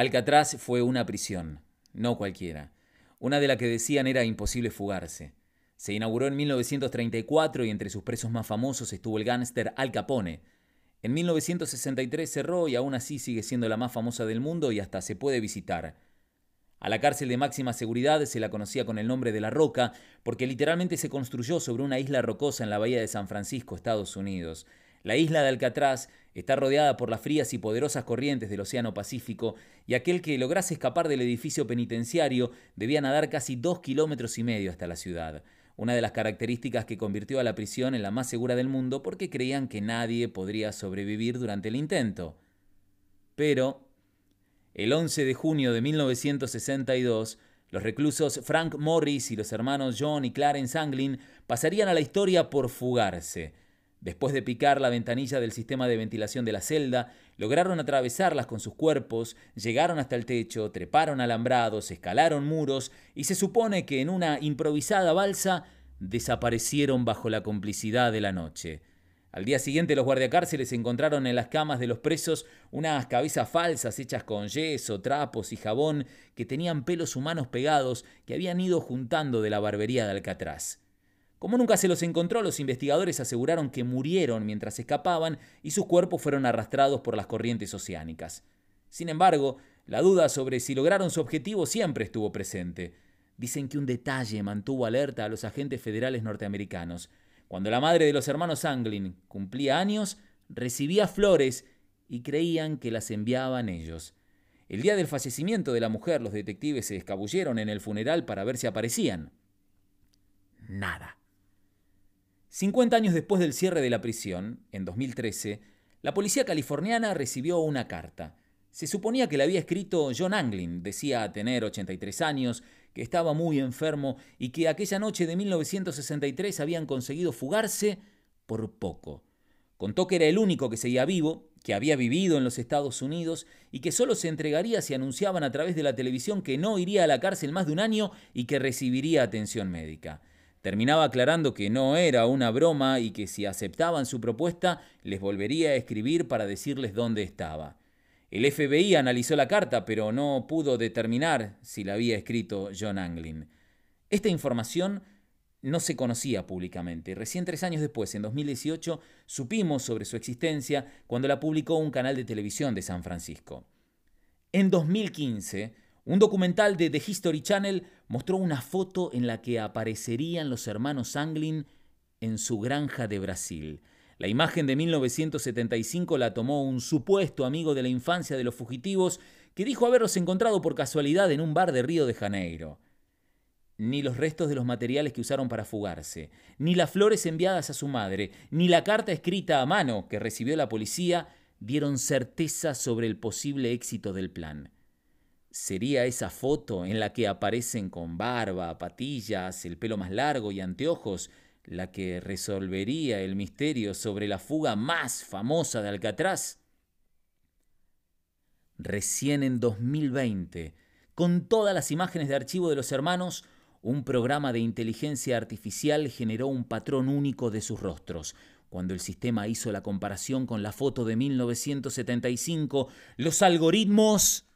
Alcatraz fue una prisión, no cualquiera, una de la que decían era imposible fugarse. Se inauguró en 1934 y entre sus presos más famosos estuvo el gánster Al Capone. En 1963 cerró y aún así sigue siendo la más famosa del mundo y hasta se puede visitar. A la cárcel de máxima seguridad se la conocía con el nombre de La Roca porque literalmente se construyó sobre una isla rocosa en la bahía de San Francisco, Estados Unidos. La isla de Alcatraz está rodeada por las frías y poderosas corrientes del Océano Pacífico y aquel que lograse escapar del edificio penitenciario debía nadar casi dos kilómetros y medio hasta la ciudad, una de las características que convirtió a la prisión en la más segura del mundo porque creían que nadie podría sobrevivir durante el intento. Pero, el 11 de junio de 1962, los reclusos Frank Morris y los hermanos John y Clarence Anglin pasarían a la historia por fugarse, Después de picar la ventanilla del sistema de ventilación de la celda, lograron atravesarlas con sus cuerpos, llegaron hasta el techo, treparon alambrados, escalaron muros y se supone que en una improvisada balsa desaparecieron bajo la complicidad de la noche. Al día siguiente los guardiacárceles encontraron en las camas de los presos unas cabezas falsas hechas con yeso, trapos y jabón que tenían pelos humanos pegados que habían ido juntando de la barbería de Alcatraz. Como nunca se los encontró, los investigadores aseguraron que murieron mientras escapaban y sus cuerpos fueron arrastrados por las corrientes oceánicas. Sin embargo, la duda sobre si lograron su objetivo siempre estuvo presente. Dicen que un detalle mantuvo alerta a los agentes federales norteamericanos. Cuando la madre de los hermanos Anglin cumplía años, recibía flores y creían que las enviaban ellos. El día del fallecimiento de la mujer, los detectives se escabulleron en el funeral para ver si aparecían. Nada. 50 años después del cierre de la prisión, en 2013, la policía californiana recibió una carta. Se suponía que la había escrito John Anglin, decía tener 83 años, que estaba muy enfermo y que aquella noche de 1963 habían conseguido fugarse por poco. Contó que era el único que seguía vivo, que había vivido en los Estados Unidos y que solo se entregaría si anunciaban a través de la televisión que no iría a la cárcel más de un año y que recibiría atención médica. Terminaba aclarando que no era una broma y que si aceptaban su propuesta les volvería a escribir para decirles dónde estaba. El FBI analizó la carta, pero no pudo determinar si la había escrito John Anglin. Esta información no se conocía públicamente. Recién tres años después, en 2018, supimos sobre su existencia cuando la publicó un canal de televisión de San Francisco. En 2015, un documental de The History Channel mostró una foto en la que aparecerían los hermanos Anglin en su granja de Brasil. La imagen de 1975 la tomó un supuesto amigo de la infancia de los fugitivos que dijo haberlos encontrado por casualidad en un bar de Río de Janeiro. Ni los restos de los materiales que usaron para fugarse, ni las flores enviadas a su madre, ni la carta escrita a mano que recibió la policía dieron certeza sobre el posible éxito del plan. ¿Sería esa foto en la que aparecen con barba, patillas, el pelo más largo y anteojos la que resolvería el misterio sobre la fuga más famosa de Alcatraz? Recién en 2020, con todas las imágenes de archivo de los hermanos, un programa de inteligencia artificial generó un patrón único de sus rostros. Cuando el sistema hizo la comparación con la foto de 1975, los algoritmos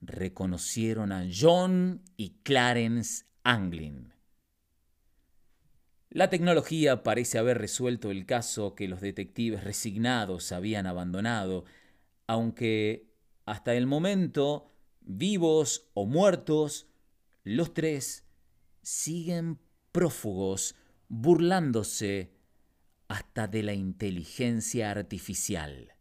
reconocieron a John y Clarence Anglin. La tecnología parece haber resuelto el caso que los detectives resignados habían abandonado, aunque hasta el momento, vivos o muertos, los tres siguen prófugos, burlándose hasta de la inteligencia artificial.